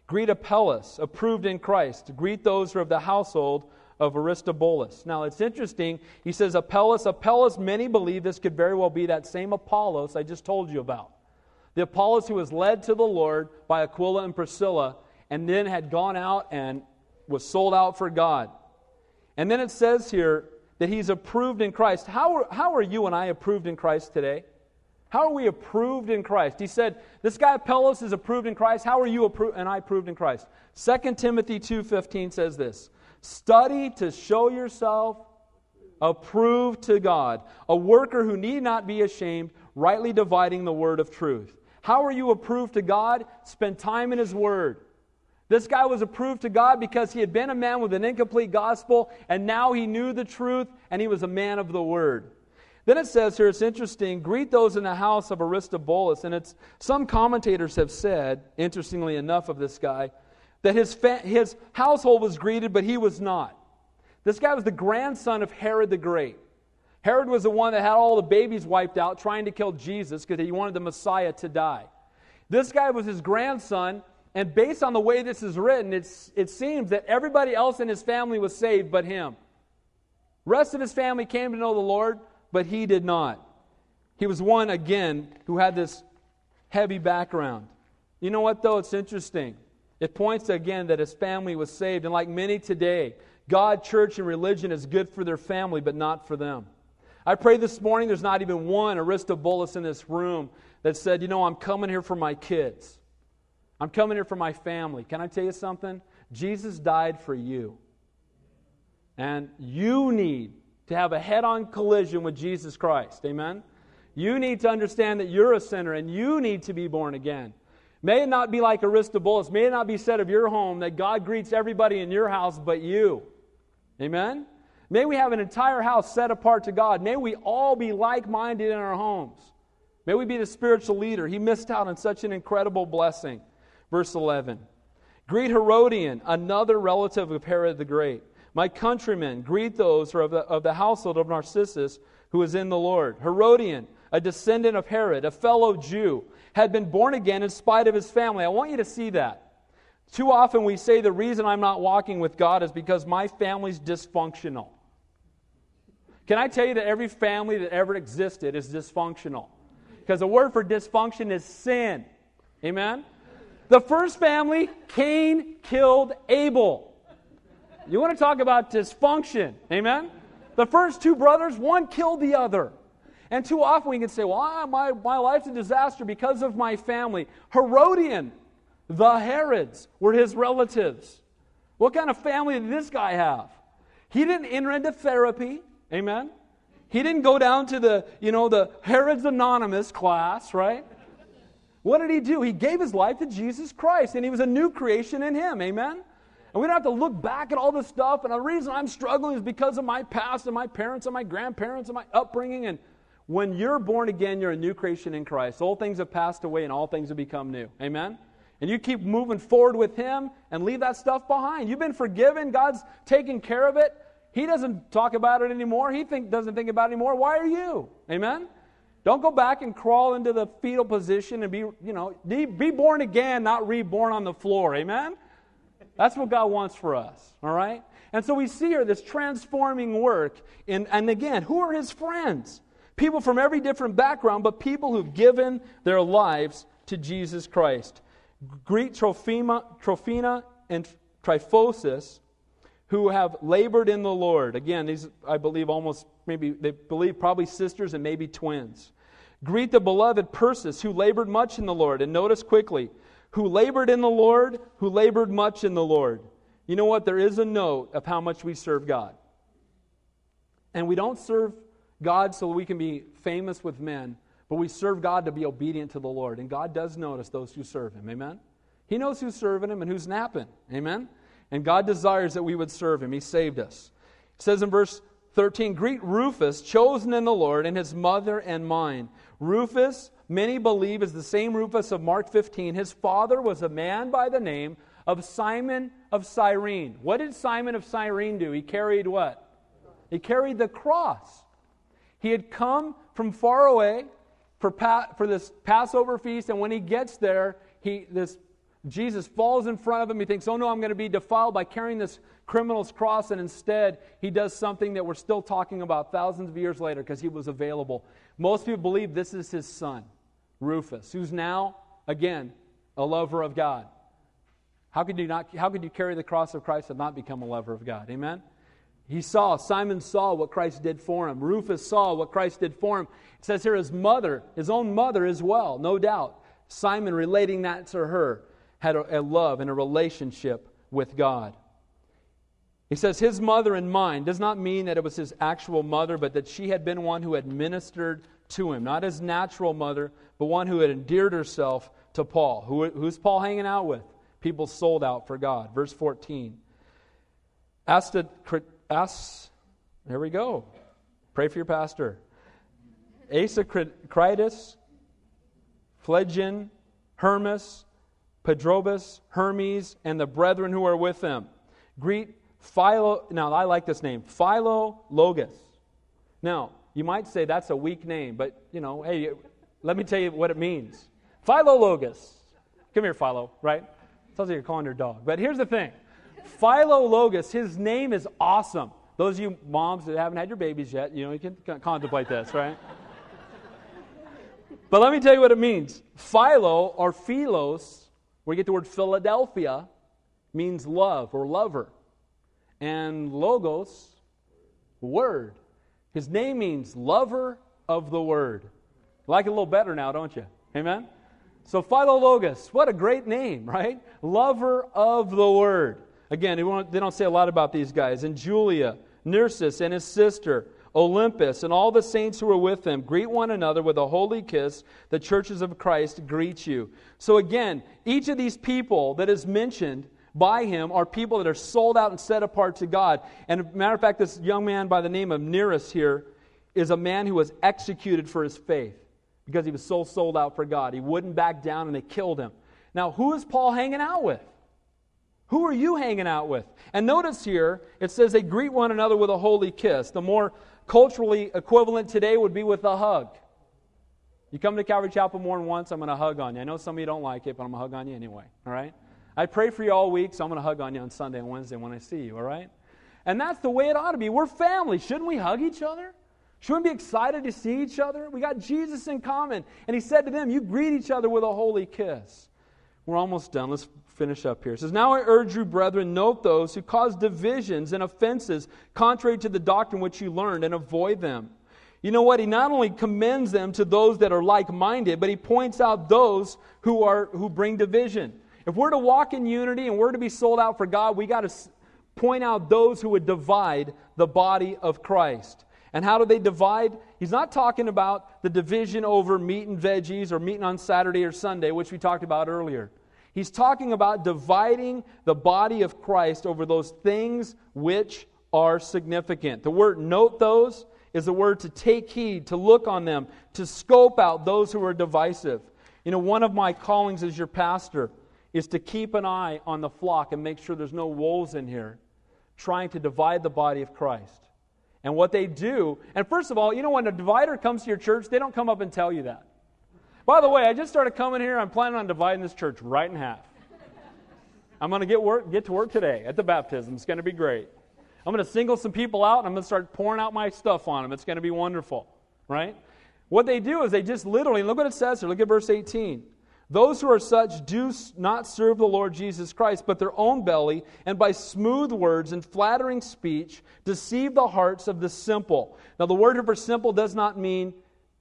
Greet Apelles, approved in Christ. Greet those who are of the household of Aristobulus. Now it's interesting. He says Apelles. Apelles, many believe this could very well be that same Apollos I just told you about. The Apollos who was led to the Lord by Aquila and Priscilla and then had gone out and was sold out for God. And then it says here that he's approved in Christ. How are, how are you and I approved in Christ today? How are we approved in Christ? He said, This guy Apelles is approved in Christ. How are you approved and I approved in Christ? 2 Timothy 2.15 says this Study to show yourself approved to God, a worker who need not be ashamed, rightly dividing the word of truth. How are you approved to God? Spend time in His Word. This guy was approved to God because he had been a man with an incomplete gospel, and now he knew the truth, and he was a man of the Word. Then it says here, it's interesting, greet those in the house of Aristobulus. And it's some commentators have said, interestingly enough, of this guy, that his, fa- his household was greeted, but he was not. This guy was the grandson of Herod the Great. Herod was the one that had all the babies wiped out trying to kill Jesus because he wanted the Messiah to die. This guy was his grandson, and based on the way this is written, it's, it seems that everybody else in his family was saved but him. Rest of his family came to know the Lord, but he did not. He was one, again, who had this heavy background. You know what, though? It's interesting. It points again that his family was saved. And like many today, God, church, and religion is good for their family, but not for them. I pray this morning there's not even one Aristobulus in this room that said, You know, I'm coming here for my kids. I'm coming here for my family. Can I tell you something? Jesus died for you. And you need to have a head on collision with Jesus Christ. Amen? You need to understand that you're a sinner and you need to be born again. May it not be like Aristobulus. May it not be said of your home that God greets everybody in your house but you. Amen? May we have an entire house set apart to God. May we all be like minded in our homes. May we be the spiritual leader. He missed out on such an incredible blessing. Verse 11 Greet Herodian, another relative of Herod the Great. My countrymen, greet those who are of the, of the household of Narcissus, who is in the Lord. Herodian, a descendant of Herod, a fellow Jew, had been born again in spite of his family. I want you to see that. Too often we say the reason I'm not walking with God is because my family's dysfunctional. Can I tell you that every family that ever existed is dysfunctional? Because the word for dysfunction is sin. Amen? The first family, Cain killed Abel. You want to talk about dysfunction? Amen? The first two brothers, one killed the other. And too often we can say, well, my, my life's a disaster because of my family. Herodian, the Herods, were his relatives. What kind of family did this guy have? He didn't enter into therapy. Amen? He didn't go down to the, you know, the Herod's Anonymous class, right? What did he do? He gave his life to Jesus Christ, and he was a new creation in him. Amen? And we don't have to look back at all this stuff. And the reason I'm struggling is because of my past and my parents and my grandparents and my upbringing. And when you're born again, you're a new creation in Christ. Old things have passed away and all things have become new. Amen? And you keep moving forward with Him and leave that stuff behind. You've been forgiven, God's taking care of it. He doesn't talk about it anymore. He think, doesn't think about it anymore. Why are you? Amen? Don't go back and crawl into the fetal position and be, you know, be born again, not reborn on the floor. Amen? That's what God wants for us. All right? And so we see here this transforming work. In, and again, who are his friends? People from every different background, but people who've given their lives to Jesus Christ. Greet Trophimus Tryphena and Tryphosa, who have labored in the Lord. Again, these, I believe, almost maybe, they believe probably sisters and maybe twins. Greet the beloved Persis, who labored much in the Lord. And notice quickly, who labored in the Lord, who labored much in the Lord. You know what? There is a note of how much we serve God. And we don't serve God so we can be famous with men, but we serve God to be obedient to the Lord. And God does notice those who serve Him. Amen? He knows who's serving Him and who's napping. Amen? And God desires that we would serve him. He saved us. It says in verse 13 Greet Rufus, chosen in the Lord, and his mother and mine. Rufus, many believe, is the same Rufus of Mark 15. His father was a man by the name of Simon of Cyrene. What did Simon of Cyrene do? He carried what? He carried the cross. He had come from far away for, pa- for this Passover feast, and when he gets there, he, this, Jesus falls in front of him. He thinks, oh no, I'm going to be defiled by carrying this criminal's cross, and instead, he does something that we're still talking about thousands of years later because he was available. Most people believe this is his son, Rufus, who's now, again, a lover of God. How could you, not, how could you carry the cross of Christ and not become a lover of God? Amen? He saw, Simon saw what Christ did for him. Rufus saw what Christ did for him. It says here his mother, his own mother as well, no doubt. Simon relating that to her had a, a love and a relationship with God. He says his mother and mine does not mean that it was his actual mother, but that she had been one who had ministered to him. Not his natural mother, but one who had endeared herself to Paul. Who, who's Paul hanging out with? People sold out for God. Verse 14. Asked As, there we go. Pray for your pastor. Asyncritus, Phlegon, Hermas, Patrobas, Hermes, and the brethren who are with them. Greet Philo. Now, I like this name, Philo Philologus. Now, you might say that's a weak name, but, you know, hey, let me tell you what it means. Philologus. Come here, Philo, right? Sounds like you're calling your dog. But here's the thing Philologus, his name is awesome. Those of you moms that haven't had your babies yet, you know, you can contemplate this, right? but let me tell you what it means. Philo or philos, where you get the word Philadelphia, means love or lover. And logos, word. His name means lover of the word. Like it a little better now, don't you? Amen? So Philologus, what a great name, right? Lover of the word. Again, they don't say a lot about these guys. And Julia, Nereus, and his sister, Olympas, and all the saints who are with them, greet one another with a holy kiss. The churches of Christ greet you. So again, each of these people that is mentioned by him are people that are sold out and set apart to God. And matter of fact, this young man by the name of Nereus here is a man who was executed for his faith because he was so sold out for God. He wouldn't back down and they killed him. Now, who is Paul hanging out with? Who are you hanging out with? And notice here, it says they greet one another with a holy kiss. The more culturally equivalent today would be with a hug. You come to Calvary Chapel more than once, I'm going to hug on you. I know some of you don't like it, but I'm going to hug on you anyway, all right? I pray for you all week, so I'm going to hug on you on Sunday and Wednesday when I see you, all right? And that's the way it ought to be. We're family. Shouldn't we hug each other? Shouldn't we be excited to see each other? We got Jesus in common. And he said to them, You greet each other with a holy kiss. We're almost done. Let's finish up here. It says, Now I urge you, brethren, note those who cause divisions and offenses contrary to the doctrine which you learned, and avoid them. You know what? He not only commends them to those that are like minded, but he points out those who, are, who bring division. If we're to walk in unity and we're to be sold out for God, we got to point out those who would divide the body of Christ. And how do they divide? He's not talking about the division over meat and veggies or meeting on Saturday or Sunday, which we talked about earlier. He's talking about dividing the body of Christ over those things which are significant. The word note those is the word to take heed, to look on them, to scope out those who are divisive. You know, one of my callings as your pastor is to keep an eye on the flock and make sure there's no wolves in here trying to divide the body of Christ. And what they do, and first of all, you know, when a divider comes to your church, they don't come up and tell you that. By the way, I just started coming here. I'm planning on dividing this church right in half. I'm going to get, work, get to work today at the baptism. It's going to be great. I'm going to single some people out and I'm going to start pouring out my stuff on them. It's going to be wonderful, right? What they do is they just literally, look what it says here. Look at verse 18. Those who are such do not serve the Lord Jesus Christ, but their own belly, and by smooth words and flattering speech deceive the hearts of the simple. Now, the word for simple does not mean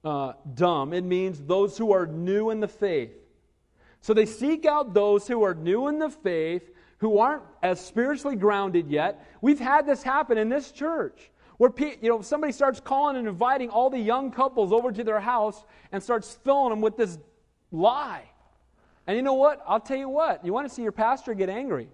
uh, dumb, it means those who are new in the faith. So they seek out those who are new in the faith, who aren't as spiritually grounded yet. We've had this happen in this church. Where you know somebody starts calling and inviting all the young couples over to their house and starts filling them with this lie. And you know what? I'll tell you what. You want to see your pastor get angry.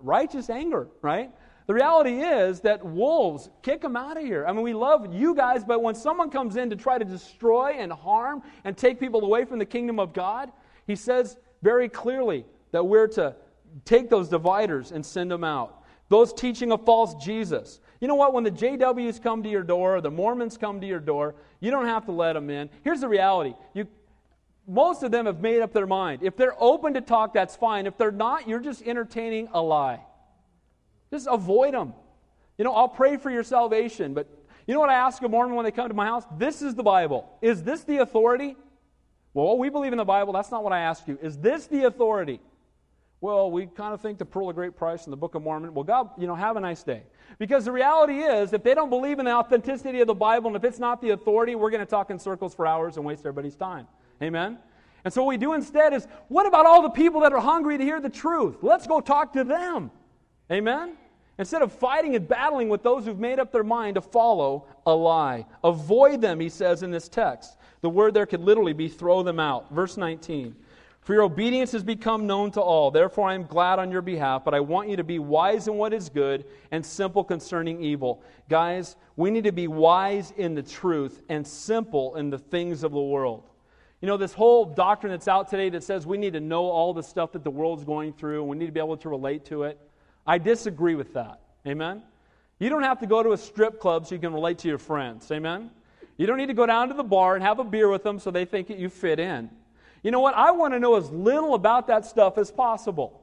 Righteous anger, right? The reality is that wolves, kick them out of here. I mean, we love you guys, but when someone comes in to try to destroy and harm and take people away from the kingdom of God, he says very clearly that we're to take those dividers and send them out. Those teaching a false Jesus. You know what? When the JWs come to your door, or the Mormons come to your door, you don't have to let them in. Here's the reality. You, most of them have made up their mind. If they're open to talk, that's fine. If they're not, you're just entertaining a lie. Just avoid them. You know, I'll pray for your salvation, but you know what I ask a Mormon when they come to my house? This is the Bible. Is this the authority? Well, we believe in the Bible. That's not what I ask you. Is this the authority? Well, we kind of think the pearl of great price and the Book of Mormon. Well, God, you know, have a nice day. Because the reality is, if they don't believe in the authenticity of the Bible, and if it's not the authority, we're going to talk in circles for hours and waste everybody's time. Amen? And so what we do instead is, what about all the people that are hungry to hear the truth? Let's go talk to them. Amen? Instead of fighting and battling with those who've made up their mind to follow a lie. Avoid them, he says in this text. The word there could literally be throw them out. Verse 19. For your obedience has become known to all. Therefore, I am glad on your behalf, but I want you to be wise in what is good and simple concerning evil. Guys, we need to be wise in the truth and simple in the things of the world. You know, this whole doctrine that's out today that says we need to know all the stuff that the world's going through and we need to be able to relate to it. I disagree with that. Amen? You don't have to go to a strip club so you can relate to your friends. Amen? You don't need to go down to the bar and have a beer with them so they think that you fit in. You know what? I want to know as little about that stuff as possible.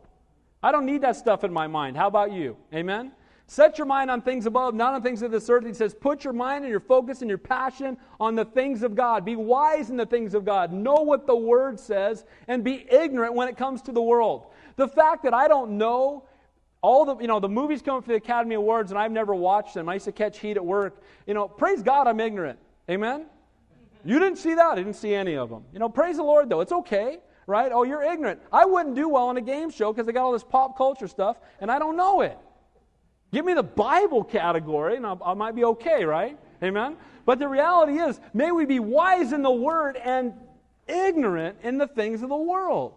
I don't need that stuff in my mind. How about you? Amen? Set your mind on things above, not on things of this earth. He says, put your mind and your focus and your passion on the things of God. Be wise in the things of God. Know what the Word says and be ignorant when it comes to the world. The fact that I don't know all the, you know, the movies come for the Academy Awards and I've never watched them. I used to catch heat at work. You know, praise God, I'm ignorant. Amen? You didn't see that. I didn't see any of them. You know, praise the Lord, though. It's okay, right? Oh, you're ignorant. I wouldn't do well on a game show because they got all this pop culture stuff and I don't know it. Give me the Bible category and I, I might be okay, right? Amen? But the reality is, may we be wise in the Word and ignorant in the things of the world.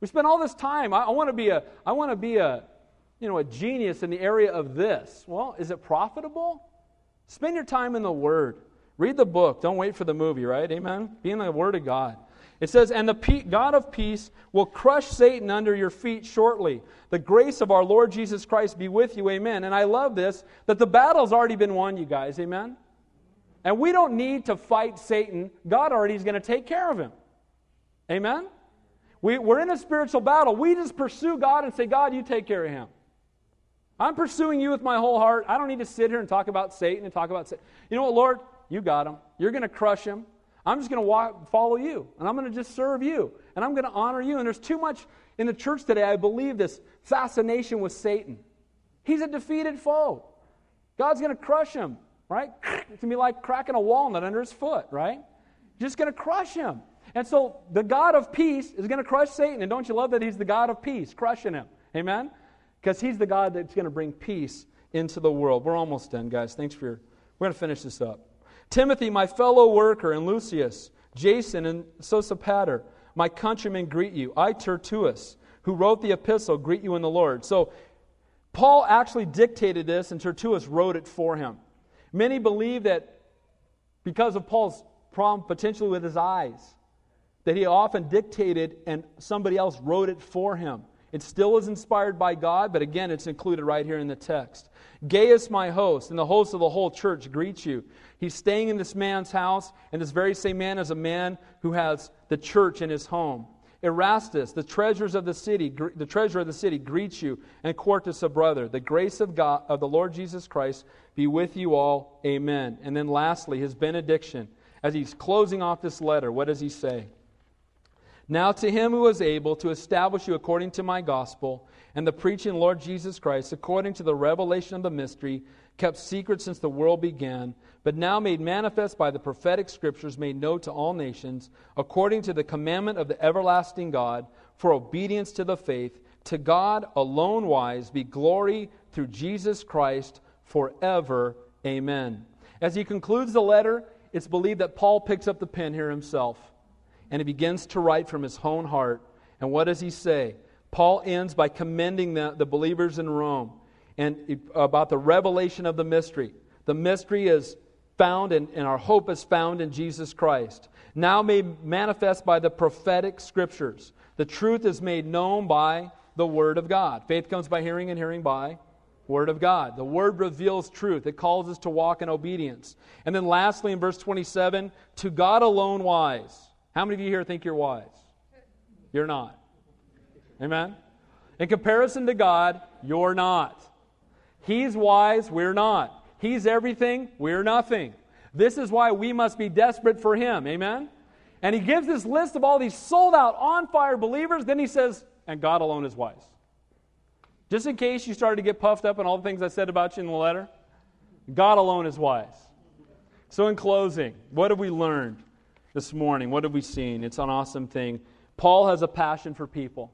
We spend all this time. I, I want to be a. I want to be a you know, a genius in the area of this. Well, is it profitable? Spend your time in the Word. Read the book. Don't wait for the movie, right? Amen? Be in the Word of God. It says, And the God of peace will crush Satan under your feet shortly. The grace of our Lord Jesus Christ be with you. Amen. And I love this that the battle's already been won, you guys. Amen? And we don't need to fight Satan. God already is going to take care of him. Amen? We, we're in a spiritual battle. We just pursue God and say, God, you take care of him. I'm pursuing you with my whole heart. I don't need to sit here and talk about Satan and talk about Satan. You know what, Lord? You got him. You're going to crush him. I'm just going to follow you, and I'm going to just serve you, and I'm going to honor you. And there's too much in the church today, I believe, this fascination with Satan. He's a defeated foe. God's going to crush him, right? It's going to be like cracking a walnut under his foot, right? Just going to crush him. And so the God of peace is going to crush Satan. And don't you love that he's the God of peace, crushing him? Amen? because He's the God that's going to bring peace into the world. We're almost done, guys. Thanks for your. We're going to finish this up. Timothy, my fellow worker, and Lucius, Jason, and Sosipater, my countrymen, greet you. I, Tertullus, who wrote the epistle, greet you in the Lord. So, Paul actually dictated this, and Tertullus wrote it for him. Many believe that because of Paul's problem, potentially with his eyes, that he often dictated and somebody else wrote it for him. It still is inspired by God, but again, it's included right here in the text. Gaius, my host, and the host of the whole church greet you. He's staying in this man's house, and this very same man is a man who has the church in his home. Erastus, the treasures of the city, the treasurer of the city, greets you, and Quartus, a brother. The grace of God, of the Lord Jesus Christ, be with you all. Amen. And then lastly, his benediction. As he's closing off this letter, what does he say? Now to him who is able to establish you according to my gospel and the preaching Lord Jesus Christ, according to the revelation of the mystery, kept secret since the world began, but now made manifest by the prophetic scriptures, made known to all nations, according to the commandment of the everlasting God, for obedience to the faith, to God alone wise be glory through Jesus Christ forever. Amen. As he concludes the letter, it's believed that Paul picks up the pen here himself and he begins to write from his own heart. And what does he say? Paul ends by commending the, the believers in Rome and uh, about the revelation of the mystery. The mystery is found in, and our hope is found in Jesus Christ. Now made manifest by the prophetic scriptures. The truth is made known by the Word of God. Faith comes by hearing, and hearing by Word of God. The Word reveals truth, it calls us to walk in obedience. And then lastly, in verse 27, to God alone wise. How many of you here think you're wise? You're not. Amen? In comparison to God, you're not. He's wise, we're not. He's everything, we're nothing. This is why we must be desperate for Him. Amen? And He gives this list of all these sold out, on fire believers. Then He says, and God alone is wise. Just in case you started to get puffed up on all the things I said about you in the letter, God alone is wise. So, in closing, what have we learned this morning? What have we seen? It's an awesome thing. Paul has a passion for people.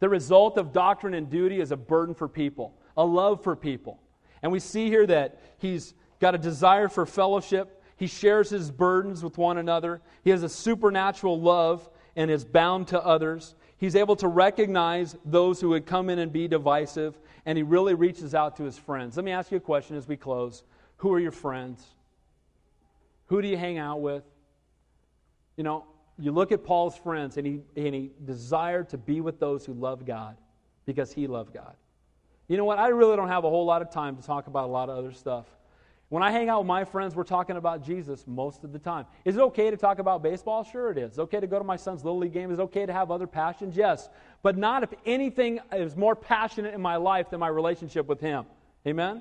The result of doctrine and duty is a burden for people, a love for people. And we see here that he's got a desire for fellowship. He shares his burdens with one another. He has a supernatural love and is bound to others. He's able to recognize those who would come in and be divisive, and he really reaches out to his friends. Let me ask you a question as we close Who are your friends? Who do you hang out with? You know, you look at Paul's friends, and he, and he desired to be with those who love God because he loved God. You know what? I really don't have a whole lot of time to talk about a lot of other stuff. When I hang out with my friends, we're talking about Jesus most of the time. Is it okay to talk about baseball? Sure, it is. Okay to go to my son's Little League game. Is it okay to have other passions? Yes. But not if anything is more passionate in my life than my relationship with Him. Amen?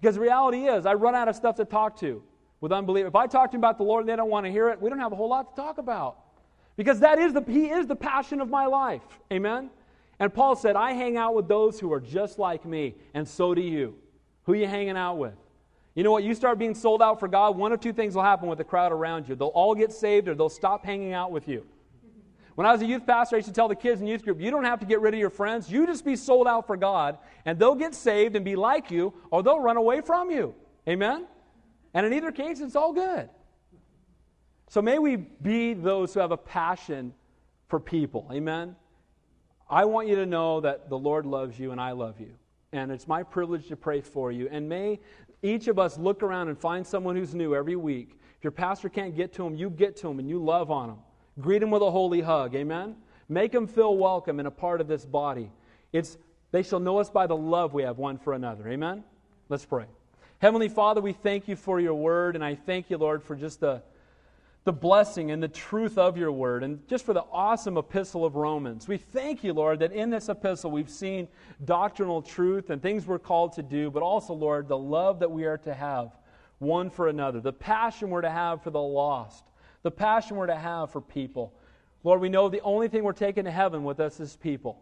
Because the reality is, I run out of stuff to talk to with unbelief. If I talk to them about the Lord and they don't want to hear it, we don't have a whole lot to talk about. Because that is the, He is the passion of my life. Amen? And Paul said, I hang out with those who are just like me, and so do you. Who are you hanging out with? You know what? You start being sold out for God, one of two things will happen with the crowd around you. They'll all get saved or they'll stop hanging out with you. When I was a youth pastor, I used to tell the kids in youth group, you don't have to get rid of your friends. You just be sold out for God, and they'll get saved and be like you, or they'll run away from you. Amen? And in either case, it's all good. So may we be those who have a passion for people. Amen? I want you to know that the Lord loves you and I love you. And it's my privilege to pray for you. And may each of us look around and find someone who's new every week. If your pastor can't get to them, you get to them and you love on them. Greet them with a holy hug. Amen? Make them feel welcome and a part of this body. It's, they shall know us by the love we have one for another. Amen? Let's pray. Heavenly Father, we thank you for your word, and I thank you, Lord, for just the the blessing and the truth of your word, and just for the awesome epistle of Romans. We thank you, Lord, that in this epistle we've seen doctrinal truth and things we're called to do, but also, Lord, the love that we are to have one for another, the passion we're to have for the lost, the passion we're to have for people. Lord, we know the only thing we're taking to heaven with us is people.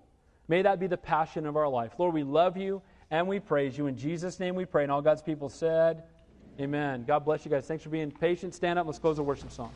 May that be the passion of our life. Lord, we love you and we praise you. In Jesus' name we pray. And all God's people said, Amen. God bless you guys. Thanks for being patient. Stand up. Let's close the worship song.